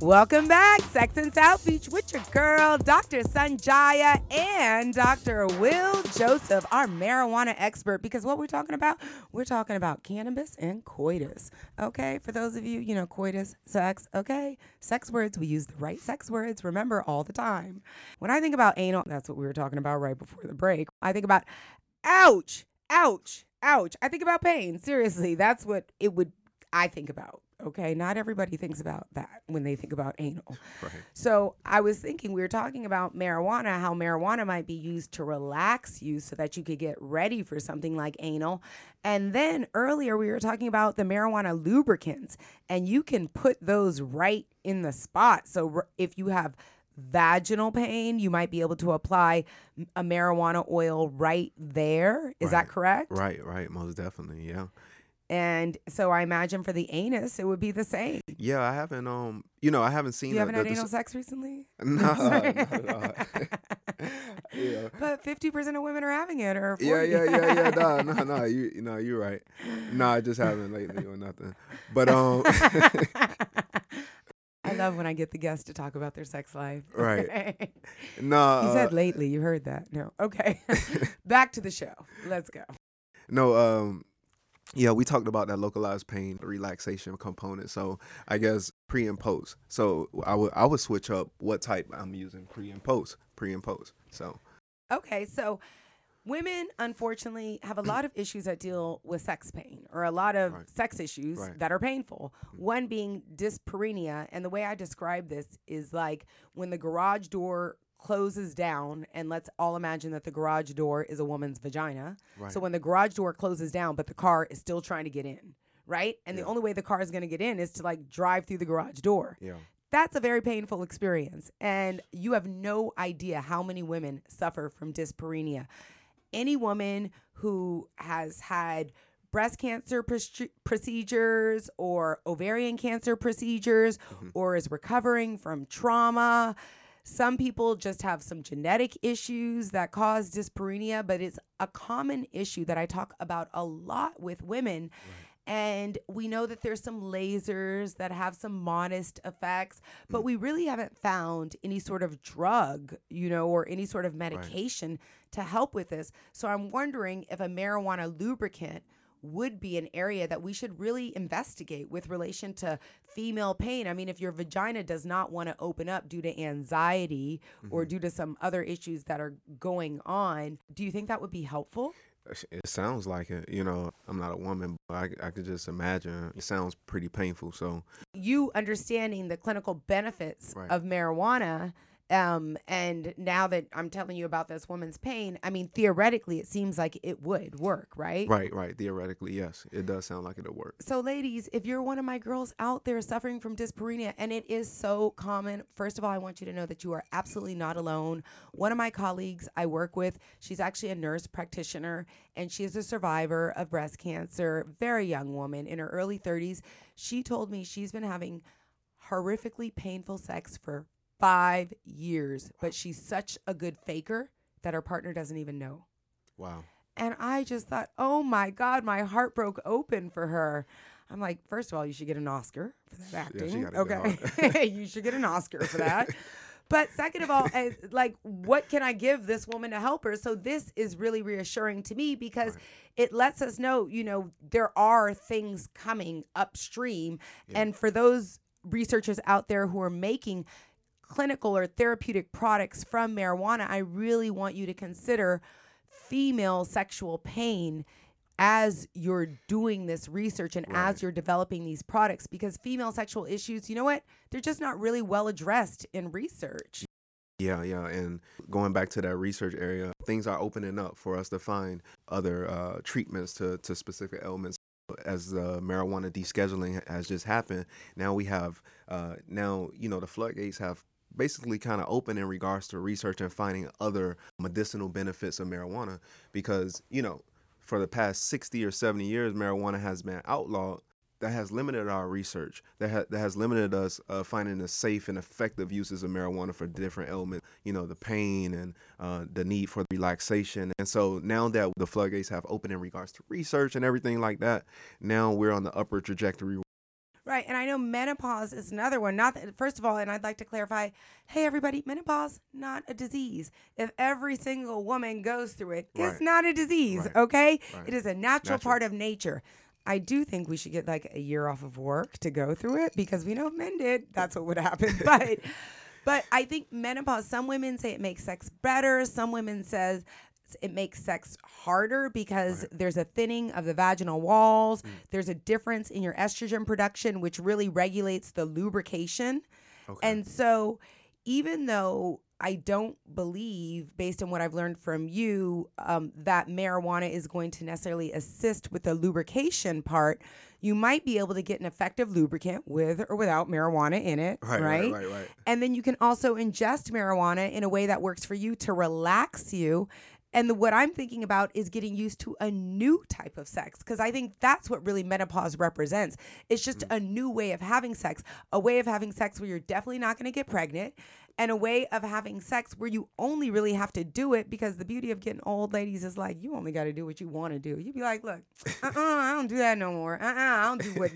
Welcome back, Sex and South Beach with your girl, Dr. Sonjia and Dr. Will Joseph, our marijuana expert. Because what we're talking about, we're talking about cannabis and coitus. Okay, for those of you, you know, coitus, sex, okay? Sex words, we use the right sex words, remember, all the time. When I think about anal, that's what we were talking about right before the break. I think about ouch, ouch, ouch. I think about pain. Seriously, that's what it would, I think about. Okay, not everybody thinks about that when they think about anal. Right. So I was thinking we were talking about marijuana, how marijuana might be used to relax you so that you could get ready for something like anal. And then earlier we were talking about the marijuana lubricants, and you can put those right in the spot. So if you have vaginal pain, you might be able to apply a marijuana oil right there. Is that correct? Right, right, most definitely, yeah. And so I imagine for the anus, it would be the same. Yeah, I haven't um you know, I haven't seen You haven't the- had the anal sex recently? No, yeah. But 50% of women are having it, or 40. Yeah, yeah, yeah, yeah. No, no, no. You, no, you're right. No, I just haven't lately or nothing. But um, I love when I get the guests to talk about their sex life. Right. No, He uh, said lately. You heard that? No. Okay. Back to the show. Let's go. no. Um, yeah, we talked about that localized pain relaxation component. So I guess pre and post. So I would I would switch up what type I'm using pre and post, pre and post. So Okay, so women unfortunately have a lot of issues that deal with sex pain or a lot of Right. sex issues Right. that are painful. Mm. One being dyspareunia, and the way I describe this is like when the garage door closes down and let's all imagine that the garage door is a woman's vagina. right, So when the garage door closes down but the car is still trying to get in, right? And the only way the car is going to get in is to like drive through the garage door yeah, that's a very painful experience. And you have no idea how many women suffer from dyspareunia. Any woman who has had breast cancer proc- procedures or ovarian cancer procedures mm-hmm. or is recovering from trauma. Some people just have some genetic issues that cause dyspareunia, but it's a common issue that I talk about a lot with women. And we know that there's some lasers that have some modest effects, but we really haven't found any sort of drug, you know, or any sort of medication to help with this. So I'm wondering if a marijuana lubricant would be an area that we should really investigate with relation to female pain. I mean, if your vagina does not want to open up due to anxiety or mm-hmm. due to some other issues that are going on, do you think that would be helpful? Uh, it sounds like it. You know, I'm not a woman, but I, I could just imagine. It sounds pretty painful. So you understanding the clinical benefits Right. of marijuana um and now that i'm telling you about this woman's pain i mean theoretically it seems like it would work right right, right. Theoretically, yes, it does sound like it'll work. so ladies if you're one of my girls out there suffering from dyspareunia and it is so common first of all i want you to know that you are absolutely not alone one of my colleagues i work with she's actually a nurse practitioner and she is a survivor of breast cancer very young woman in her early 30s she told me she's been having horrifically painful sex for five years but she's such a good faker that her partner doesn't even know Wow. and I just thought, oh my God, my heart broke open for her. I'm like, first of all, you should get an Oscar for that acting. a okay. you should get an Oscar for that. But second of all, as, like, what can I give this woman to help her? So this is really reassuring to me because Right. it lets us know, you know, there are things coming upstream. And for those researchers out there who are making clinical or therapeutic products from marijuana, I really want you to consider female sexual pain as you're doing this research and as you're developing these products because female sexual issues, you know what? They're just not really well addressed in research. Yeah, yeah. And going back to that research area, things are opening up for us to find other uh, treatments to, to specific ailments. As the marijuana descheduling has just happened, now we have, uh, now, you know, the floodgates have basically kind of open in regards to research and finding other medicinal benefits of marijuana because, you know, for the past 60 or 70 years, marijuana has been outlawed that has limited our research that, ha- that has limited us uh, finding the safe and effective uses of marijuana for different ailments you know the pain and uh, the need for relaxation. And so now that the floodgates have opened in regards to research and everything like that now we're on the upward trajectory Right. And I know menopause is another one. Not that, first of all, and I'd like to clarify hey, everybody, menopause, not a disease. If every single woman goes through it, it's not a disease, Right. okay? Right. It is a natural, Natural. part of nature. I do think we should get like a year off of work to go through it because we know men did, that's what would happen. But but I think menopause, some women say it makes sex better. Some women says it makes sex harder because there's a thinning of the vaginal walls. Mm. There's a difference in your estrogen production, which really regulates the lubrication. Okay. And so, even though I don't believe, based on what I've learned from you, um, that marijuana is going to necessarily assist with the lubrication part, you might be able to get an effective lubricant with or without marijuana in it. Right, right, right, right. And then you can also ingest marijuana in a way that works for you to relax you. And the, what I'm thinking about is getting used to a new type of sex because I think that's what really menopause represents. It's just a new way of having sex, a way of having sex where you're definitely not going to get pregnant, and a way of having sex where you only really have to do it because the beauty of getting old ladies is like you only got to do what you want to do. You'd be like, look, uh, uh I don't do that no more. Uh, uh I don't do what.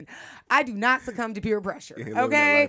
I do not succumb to peer pressure. You ain't living Okay.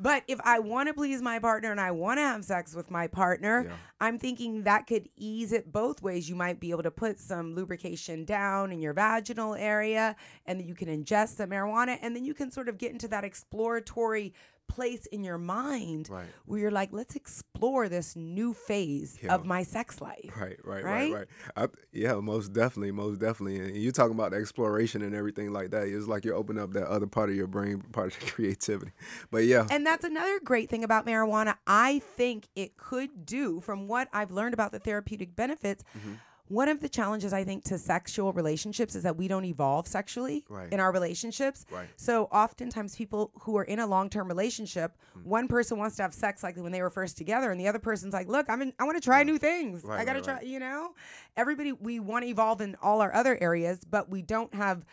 Life no more. But if I want to please my partner and I want to have sex with my partner, Yeah. I'm thinking that could ease it both ways. You might be able to put some lubrication down in your vaginal area and then you can ingest the marijuana and then you can sort of get into that exploratory place in your mind Right. where you're like, let's explore this new phase Yeah. of my sex life. Right, right, Right? right, right. I, yeah, most definitely, most definitely. And you're talking about exploration and everything like that. It's like you open up that other part of your brain, part of the creativity. But yeah, And that's another great thing about marijuana. I think it could do, from what I've learned about the therapeutic benefits, Mm-hmm. One of the challenges I think to sexual relationships is that we don't evolve sexually Right. in our relationships. Right. So oftentimes people who are in a long-term relationship, Mm. one person wants to have sex like when they were first together and the other person's like, "Look, I'm in, I want to try new things. I got to right, try, right. you know? Everybody we want to evolve in all our other areas, but we don't have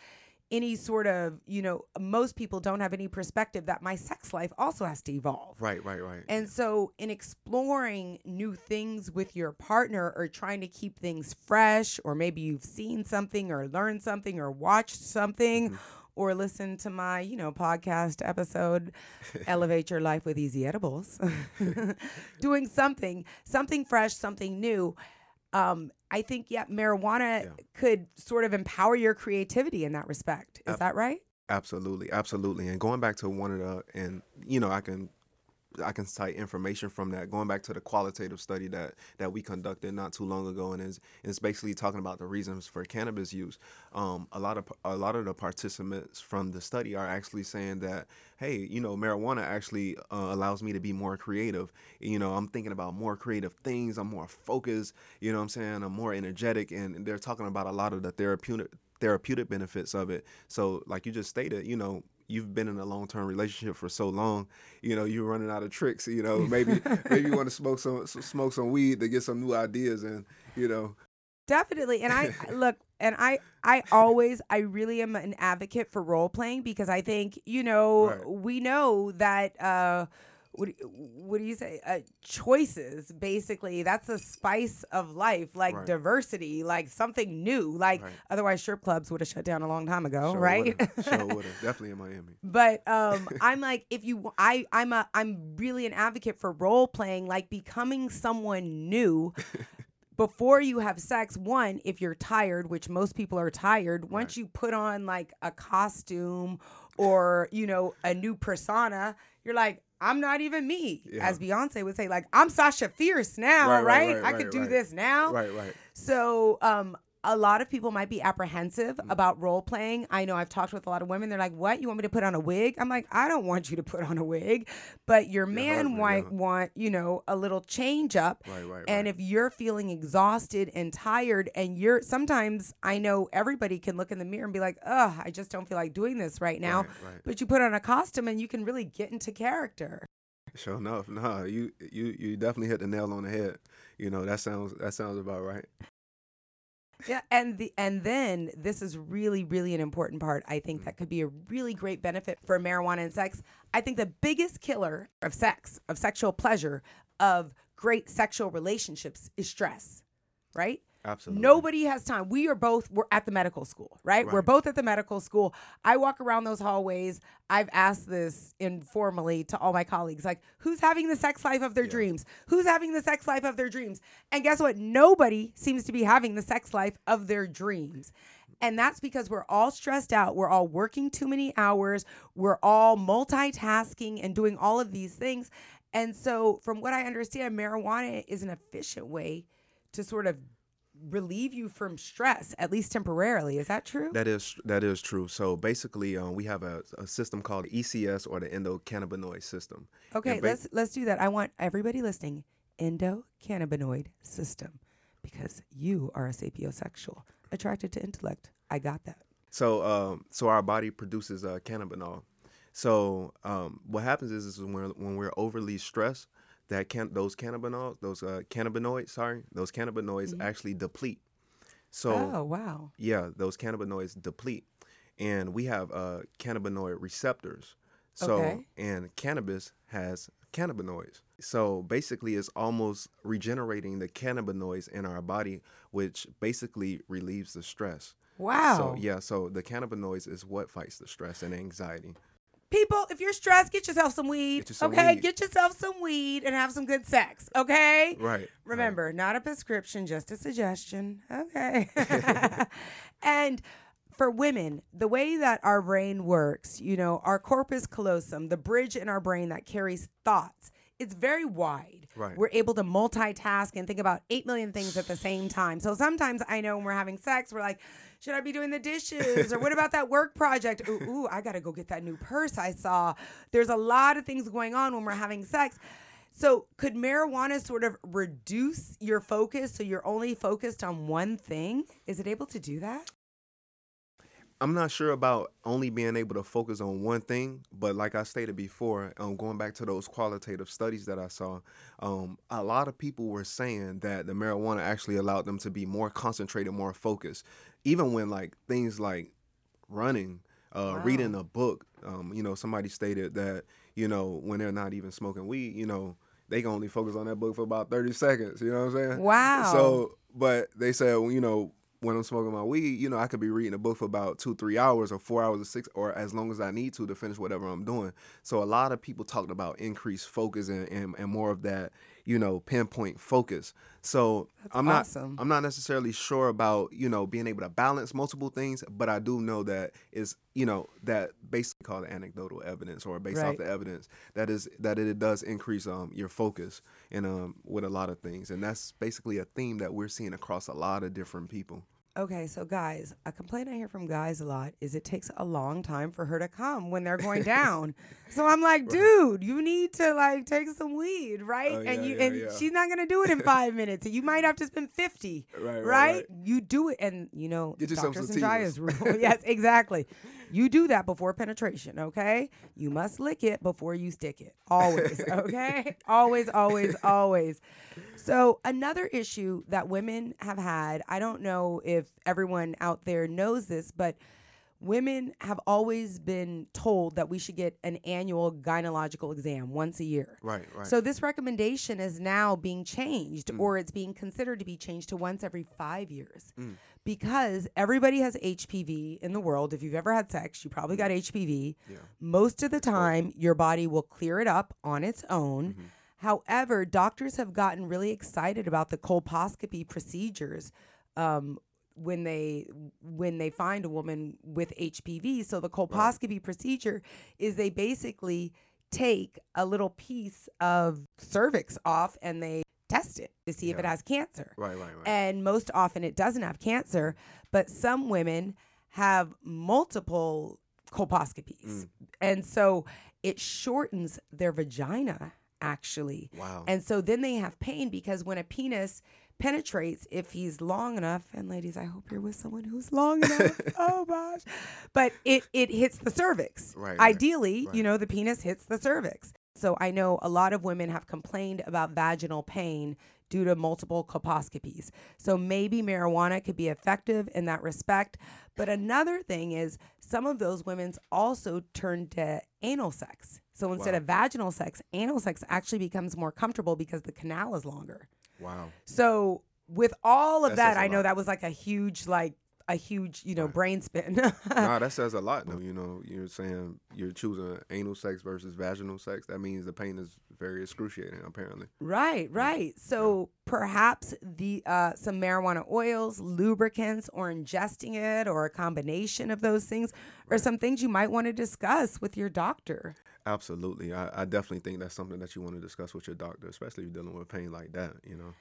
any sort of, you know, most people don't have any perspective that my sex life also has to evolve. right, right, right. And so, in exploring new things with your partner or trying to keep things fresh, or maybe you've seen something or learned something or watched something mm-hmm. or listened to my, you know, podcast episode, Elevate Your Life with Easy Edibles, doing something, something fresh, something new. Um, I think, yeah, marijuana Yeah. could sort of empower your creativity in that respect. Is Ab- that right? Absolutely, absolutely. And going back to one of the, and you know, I can, I can cite information from that. Going back to the qualitative study that that we conducted not too long ago, and is it's basically talking about the reasons for cannabis use. Um, a lot of a lot of the participants from the study are actually saying that, hey, you know, marijuana actually uh, allows me to be more creative. You know, I'm thinking about more creative things. I'm more focused. You know, I'm saying I'm more energetic, and they're talking about a lot of the therapeutic therapeutic benefits of it. So, like you just stated, you know, you've been in a long term relationship for so long, you know, you're running out of tricks. You know, maybe maybe you want to smoke some smoke some weed to get some new ideas, and you know, Definitely. And I look, and I I always I really am an advocate for role playing because I think, you know, Right. we know that uh what, do- what do you say? Uh, choices, basically. That's the spice of life, like Right. diversity, like something new. Like Right. otherwise, strip clubs would have shut down a long time ago, sure right? would've, sure would have, definitely in Miami. but um i'm like if you i i'm a i'm really an advocate for role playing like becoming someone new before you have sex one if you're tired which most people are tired once Right. you put on like a costume or you know a new persona you're like i'm not even me Yeah. as beyonce would say like i'm sasha fierce now Right, right, right, i could do this now Right, right. so, um, a lot of people might be apprehensive Mm. about role playing. I know I've talked with a lot of women. They're like, "What? You want me to put on a wig?" I'm like, "I don't want you to put on a wig, but your man husband, might yeah. want, you know, a little change up." Right, right, And right. if you're feeling exhausted and tired, and you're sometimes, I know everybody can look in the mirror and be like, "Ugh, I just don't feel like doing this right now." Right, right. But you put on a costume and you can really get into character. Sure enough, nah, you you you definitely hit the nail on the head. You know, that sounds that sounds about right. Yeah, and the and then this is really really an important part. I think that could be a really great benefit for marijuana and sex. I think the biggest killer of sex, of sexual pleasure, of great sexual relationships is stress. Right? Absolutely. Nobody has time. We are both we're at the medical school, right? We're both at the medical school. I walk around those hallways. I've asked this informally to all my colleagues, like, who's having the sex life of their dreams? Who's having the sex life of their dreams? And guess what? Nobody seems to be having the sex life of their dreams. And that's because we're all stressed out. We're all working too many hours. We're all multitasking and doing all of these things. And so, from what I understand, marijuana is an efficient way to sort of relieve you from stress, at least temporarily. Is that true? That is that is true. So basically, um, we have a, a system called ECS or the endocannabinoid system. okay, ba- let's let's do that. I want everybody listening endocannabinoid system because you are a sapiosexual attracted to intellect. I got that. So, um, so our body produces uh, cannabinol. So, um, what happens is, is when we're, when we're overly stressed, that can those cannabinoids, those uh, cannabinoids, sorry, those cannabinoids actually deplete. So, oh wow. yeah, those cannabinoids deplete, and we have uh, cannabinoid receptors. So, Okay. and cannabis has cannabinoids. So basically, it's almost regenerating the cannabinoids in our body, which basically relieves the stress. Wow. So yeah, so the cannabinoids is what fights the stress and anxiety. People, if you're stressed, get yourself some weed. Get you some okay, weed. get yourself some weed and have some good sex. Okay. Right. Remember, not a prescription, just a suggestion. Okay. and for women, the way that our brain works, you know, our corpus callosum, the bridge in our brain that carries thoughts, it's very wide. Right. We're able to multitask and think about 8 million things at the same time. So sometimes I know when we're having sex, we're like, should I be doing the dishes? Or what about that work project? Ooh, ooh I got to go get that new purse I saw. There's a lot of things going on when we're having sex. So, could marijuana sort of reduce your focus so you're only focused on one thing? Is it able to do that? I'm not sure about only being able to focus on one thing, but like I stated before, um, going back to those qualitative studies that I saw, um, a lot of people were saying that the marijuana actually allowed them to be more concentrated, more focused, even when like things like running, uh, reading a book. Um, you know, somebody stated that you know when they're not even smoking weed, you know, they can only focus on that book for about 30 seconds. You know what I'm saying? Wow. So, but they said, well, you know, when I'm smoking my weed, you know, I could be reading a book for about two, three hours or four hours or six, or as long as I need to to finish whatever I'm doing. So a lot of people talked about increased focus and, and, and more of that, you know, pinpoint focus. So I'm awesome. not I'm not necessarily sure about, you know, being able to balance multiple things, but I do know that is, you know, that basically called anecdotal evidence or based Right. off the evidence that is that it does increase um your focus and um with a lot of things. And that's basically a theme that we're seeing across a lot of different people. Okay, so guys, a complaint I hear from guys a lot is it takes a long time for her to come when they're going down. so I'm like, dude, you need to like take some weed, right? Oh, and yeah, you yeah, and yeah. she's not gonna do it in five minutes. and You might have to spend fifty. Right, right, right? right. You do it, and you know, Dr. some Sonjia's rule. yes, exactly. You do that before penetration, okay? You must lick it before you stick it. Always, okay? always, always, always. So, another issue that women have had, I don't know if everyone out there knows this, but women have always been told that we should get an annual gynecological exam once a year. Right, right. So this recommendation is now being changed, mm. or it's being considered to be changed to once every five years, mm. because everybody has HPV in the world. If you've ever had sex, you probably got mm. HPV. Yeah. Most of the time, your body will clear it up on its own. Mm-hmm. However, doctors have gotten really excited about the colposcopy procedures. Um, when they when they find a woman with HPV. So the colposcopy procedure is they basically take a little piece of cervix off and they test it to see if it has cancer. right, right, right. And most often it doesn't have cancer, but some women have multiple colposcopies. Mm. And so it shortens their vagina actually. wow. And so then they have pain because when a penis penetrates, if he's long enough, and ladies, I hope you're with someone who's long enough. oh gosh. But it it hits the cervix. Right, right, Ideally, you know, the penis hits the cervix. So I know a lot of women have complained about vaginal pain due to multiple colposcopies. So maybe marijuana could be effective in that respect. But another thing is some of those women's also turn to anal sex. So instead Wow. of vaginal sex, anal sex actually becomes more comfortable because the canal is longer. Wow. So with all of That that, says a I know that was like a huge like a huge you know Right. brain spin. nah, that says a lot. though. you know, you're saying you're choosing anal sex versus vaginal sex. That means the pain is very excruciating. Apparently, Right, right. So perhaps the uh, some marijuana oils, lubricants, or ingesting it, or a combination of those things, are some things you might want to discuss with your doctor. absolutely. I, I definitely think that's something that you want to discuss with your doctor, especially if you're dealing with pain like that. You know.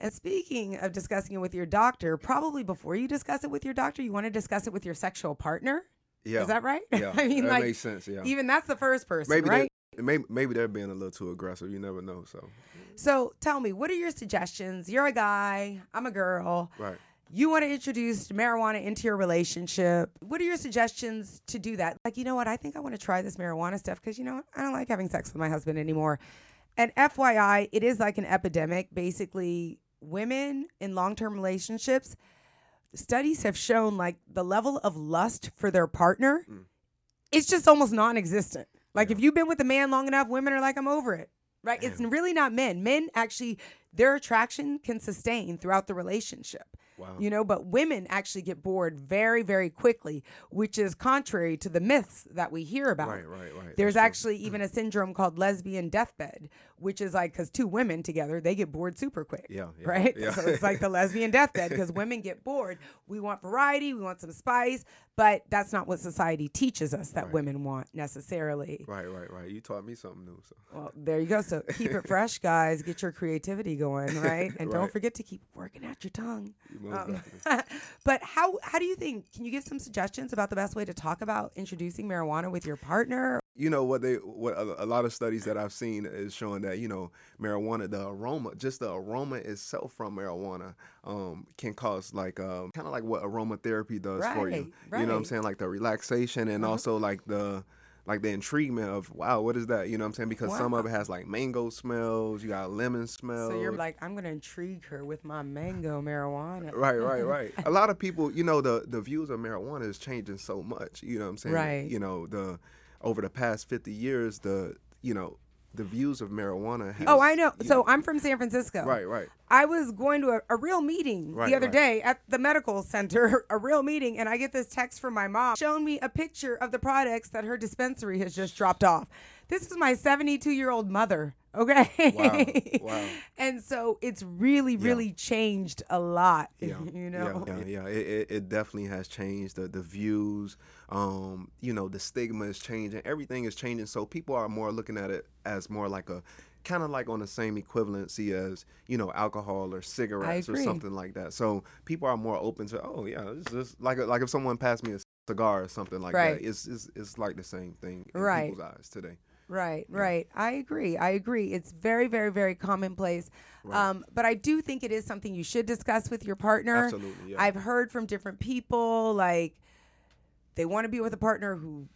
And speaking of discussing it with your doctor, probably before you discuss it with your doctor, you want to discuss it with your sexual partner. Yeah. Is that right? Yeah. I mean, that like makes sense. Yeah. even that's the first person, maybe right? they maybe maybe they're being a little too aggressive. You never know. So So tell me, what are your suggestions? You're a guy, I'm a girl. right. You want to introduce marijuana into your relationship. What are your suggestions to do that? Like, you know what? I think I want to try this marijuana stuff because, you know, I don't like having sex with my husband anymore. And FYI, it is like an epidemic. Basically, women in long term relationships, studies have shown like the level of lust for their partner mm. it's just almost non-existent. Like if you've been with a man long enough, women are like, I'm over it. Right? It's really not men. Men actually their attraction can sustain throughout the relationship. Wow. You know, but women actually get bored very, very quickly, which is contrary to the myths that we hear about. Right. Right. Right. There's That's true. actually even a syndrome called lesbian deathbed, which is like because two women together, they get bored super quick. Yeah, yeah, right? yeah. So it's like the lesbian deathbed because women get bored. We want variety, we want some spice, but that's not what society teaches us that Right. women want necessarily. Right. Right. Right. You taught me something new. So. Well, there you go. So keep it fresh, guys. Get your creativity going, right? And don't forget to keep working out your tongue. Um, but how how do you think? Can you give some suggestions about the best way to talk about introducing marijuana with your partner? You know what they what a, a lot of studies that I've seen is showing that you know marijuana the aroma just the aroma itself from marijuana um can cause like um kind of like what aromatherapy does for you Right, you know what I'm saying like the relaxation and Uh-huh. also like the like the intriguement of wow what is that you know what I'm saying because some of it has like mango smells you got lemon smells So you're like, I'm gonna intrigue her with my mango marijuana. Right, right, right. A lot of people, you know, the the views of marijuana is changing so much. You know what I'm saying? Right. You know, the over the past 50 years, the you know, the views of marijuana. Has, Oh, I know. So I'm from San Francisco. right, right, I was going to a, a real meeting Right, the other right. day at the medical center, a real meeting, and I get this text from my mom showing me a picture of the products that her dispensary has just dropped off. This is my 72 year old mother. Okay. Wow, wow. and so it's really, really changed a lot. Yeah, you know. yeah, yeah, yeah. It, it, it definitely has changed the the views. Um, you know, the stigma is changing. Everything is changing. So people are more looking at it as more like a kind of like on the same equivalency as you know alcohol or cigarettes or something like that. So people are more open to oh yeah, it's just like like if someone passed me a cigar or something like Right. that. It's, it's it's like the same thing in Right. people's eyes today. Right, right. I agree. I agree. It's very, very, very commonplace. Um, but I do think it is something you should discuss with your partner. Absolutely, yeah. I've heard from different people like they want to be with a partner who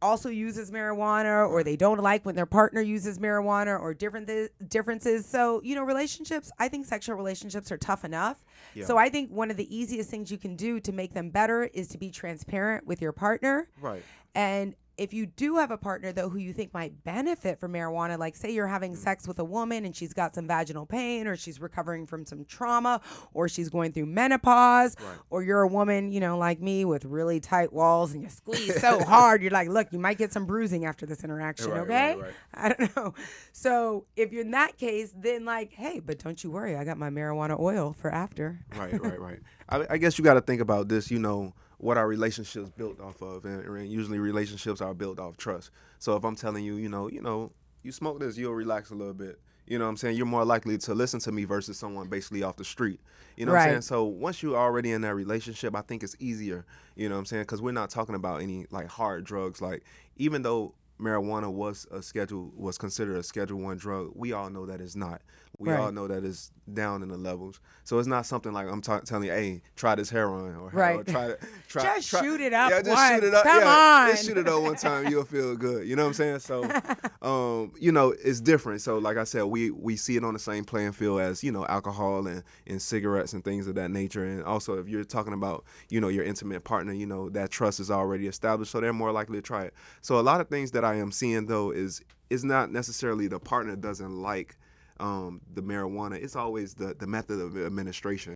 also uses marijuana or they don't like when their partner uses marijuana or different th- differences. So, you know, relationships, I think sexual relationships are tough enough. So I think one of the easiest things you can do to make them better is to be transparent with your partner. Right. And if you do have a partner though who you think might benefit from marijuana, like say you're having sex with a woman and she's got some vaginal pain or she's recovering from some trauma or she's going through menopause or you're a woman, you know, like me with really tight walls and you squeeze so hard, you're like, look, you might get some bruising after this interaction, Right, okay? right, right. I don't know. So if you're in that case, then like, hey, but don't you worry, I got my marijuana oil for after. right, right, right. I, I guess you got to think about this. You know what our relationships built off of, and, and usually relationships are built off trust. So if I'm telling you, you know, you know, you smoke this, you'll relax a little bit. You know what I'm saying? You're more likely to listen to me versus someone basically off the street. You know what I'm saying? So once you're already in that relationship, I think it's easier. You know what I'm saying? Because we're not talking about any like hard drugs. Like even though marijuana was a schedule was considered a schedule one drug, we all know that it's not. We all know that it's down in the levels. So it's not something like I'm ta- telling you, hey, try this heroin or, or Right. try try Just try- shoot it up Yeah, just shoot it once. up. Come yeah, Just shoot it up one time, you'll feel good. You know what I'm saying? So, um, you know, it's different. So, like I said, we we see it on the same playing field as you know alcohol and and cigarettes and things of that nature. And also, if you're talking about you know your intimate partner, you know that trust is already established, so they're more likely to try it. So, a lot of things that I am seeing though is is not necessarily the partner doesn't like um, the marijuana, it's always the the method of administration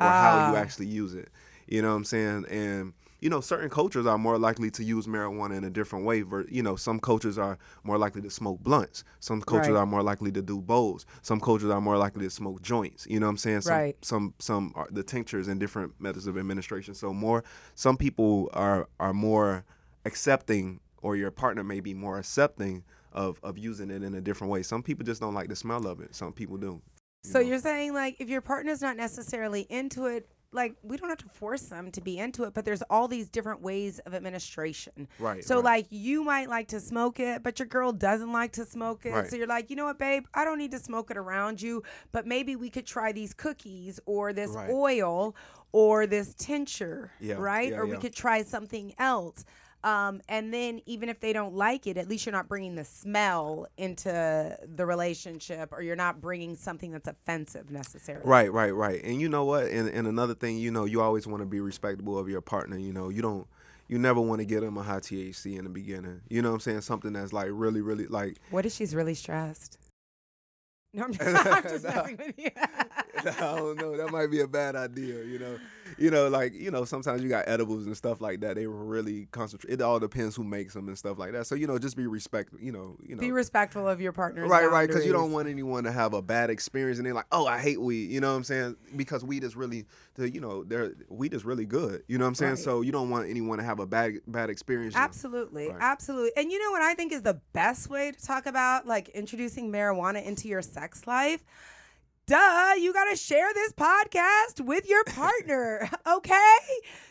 or how you Ah. actually use it. You know what I'm saying? And you know, certain cultures are more likely to use marijuana in a different way. You know, some cultures are more likely to smoke blunts. Some cultures Right. are more likely to do bowls. Some cultures are more likely to smoke joints. You know what I'm saying? Some, Right. Some some are the tinctures and different methods of administration. So more, some people are are more accepting, or your partner may be more accepting of of using it in a different way. Some people just don't like the smell of it. Some people do. you So know? you're saying like if your partner's not necessarily into it, like we don't have to force them to be into it, but there's all these different ways of administration. Right, So right. like you might like to smoke it, but your girl doesn't like to smoke it. Right. So you're like, you know what, babe, I don't need to smoke it around you, but maybe we could try these cookies or this Right. oil or this tincture, Yeah, right? yeah, or we could try something else. Um, and then even if they don't like it, at least you're not bringing the smell into the relationship, or you're not bringing something that's offensive necessarily. Right, right, right. And you know what? And and another thing, you know, you always want to be respectable of your partner. You know, you don't, you never want to get them a high THC in the beginning. You know what I'm saying? Something that's like really, really like. What if she's really stressed? No, I'm just, I'm just messing with you. I don't know. That might be a bad idea. You know, you know, like you know, sometimes you got edibles and stuff like that. They really concentrate. It all depends who makes them and stuff like that. So you know, just be respectful. You know, you know. Be respectful of your partner. Right, right, because you don't want anyone to have a bad experience and they're like, "Oh, I hate weed." You know what I'm saying? Because weed is really, the you know, there weed is really good. You know what I'm saying? Right. So you don't want anyone to have a bad bad experience. Absolutely, Right. absolutely. And you know what I think is the best way to talk about like introducing marijuana into your sex life? Duh, you got to share this podcast with your partner, okay?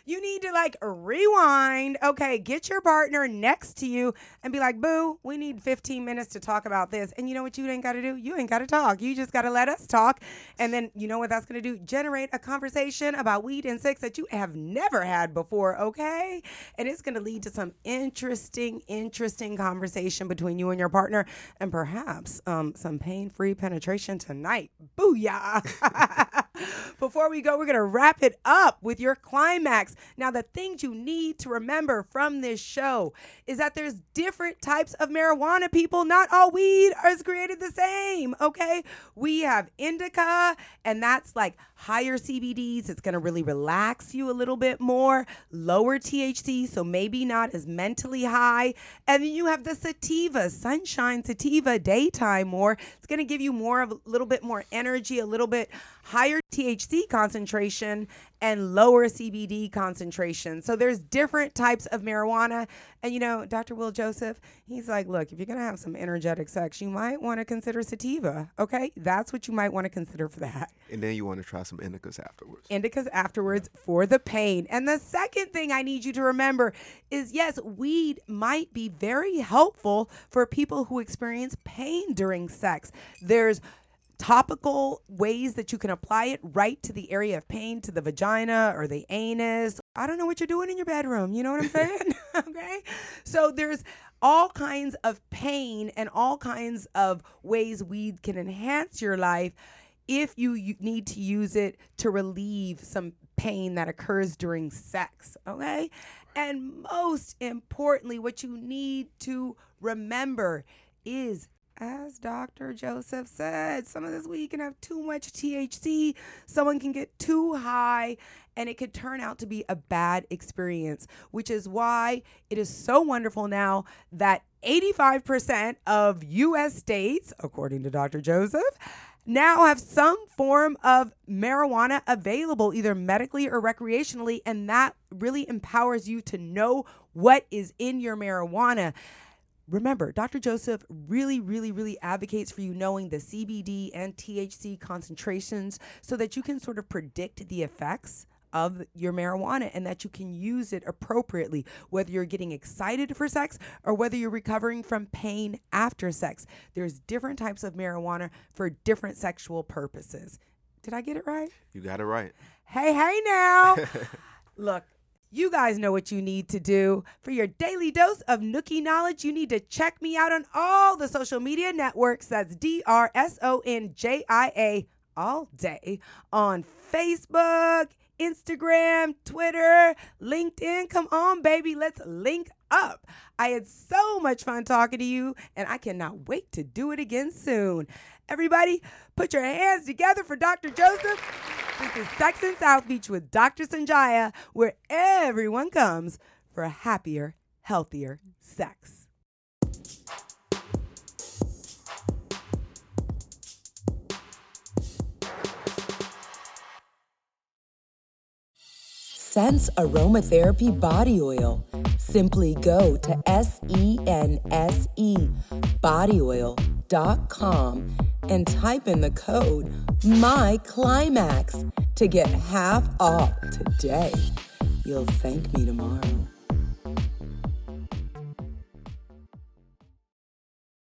You need to like rewind, okay? Get your partner next to you and be like, boo, we need 15 minutes to talk about this. And you know what you ain't got to do? You ain't got to talk. You just got to let us talk. And then you know what that's going to do? Generate a conversation about weed and sex that you have never had before, okay? And it's going to lead to some interesting, interesting conversation between you and your partner and perhaps um, some pain free penetration tonight. Booyah! Before we go, we're going to wrap it up with your climax. Now, the things you need to remember from this show is that there's different types of marijuana, people. Not all weed is created the same, okay? We have indica, and that's like higher CBDs. It's going to really relax you a little bit more, lower THC, so maybe not as mentally high. And then you have the sativa, sunshine sativa, daytime more. It's going to give you more of a little bit more energy, a little bit higher THC concentration and lower CBD concentration. So there's different types of marijuana. And you know, Dr. Will Joseph, he's like, look, if you're going to have some energetic sex, you might want to consider sativa. Okay? That's what you might want to consider for that And then you want to try some indicas afterwards. indicas afterwards for the pain. And the second thing I need you to remember is yes, weed might be very helpful for people who experience pain during sex. There's topical ways that you can apply it right to the area of pain, to the vagina or the anus. I don't know what you're doing in your bedroom. You know what I'm saying? okay. So there's all kinds of pain and all kinds of ways weed can enhance your life if you, you need to use it to relieve some pain that occurs during sex, okay? And most importantly, what you need to remember is as Dr. Joseph said, some of this weed can have too much THC. Someone can get too high, and it could turn out to be a bad experience, which is why it is so wonderful now that 85% of US states, according to Dr. Joseph, now have some form of marijuana available, either medically or recreationally, and that really empowers you to know what is in your marijuana. Remember, Dr. Joseph really, really, really advocates for you knowing the CBD and THC concentrations so that you can sort of predict the effects of your marijuana and that you can use it appropriately, whether you're getting excited for sex or whether you're recovering from pain after sex. There's different types of marijuana for different sexual purposes. Did I get it right? You got it right. Hey, hey now. Look, you guys know what you need to do. For your daily dose of Nookie knowledge, you need to check me out on all the social media networks. That's D R S O N J I A all day on Facebook, Instagram, Twitter, LinkedIn. Come on, baby. Let's link up. I had so much fun talking to you, and I cannot wait to do it again soon. Everybody, put your hands together for Dr. Joseph. This is Sex in South Beach with Dr. Sonjia, where everyone comes for a happier, healthier sex. Sense Aromatherapy Body Oil. Simply go to S E N S E bodyoil.com and type in the code MyClimax to get half off today. You'll thank me tomorrow.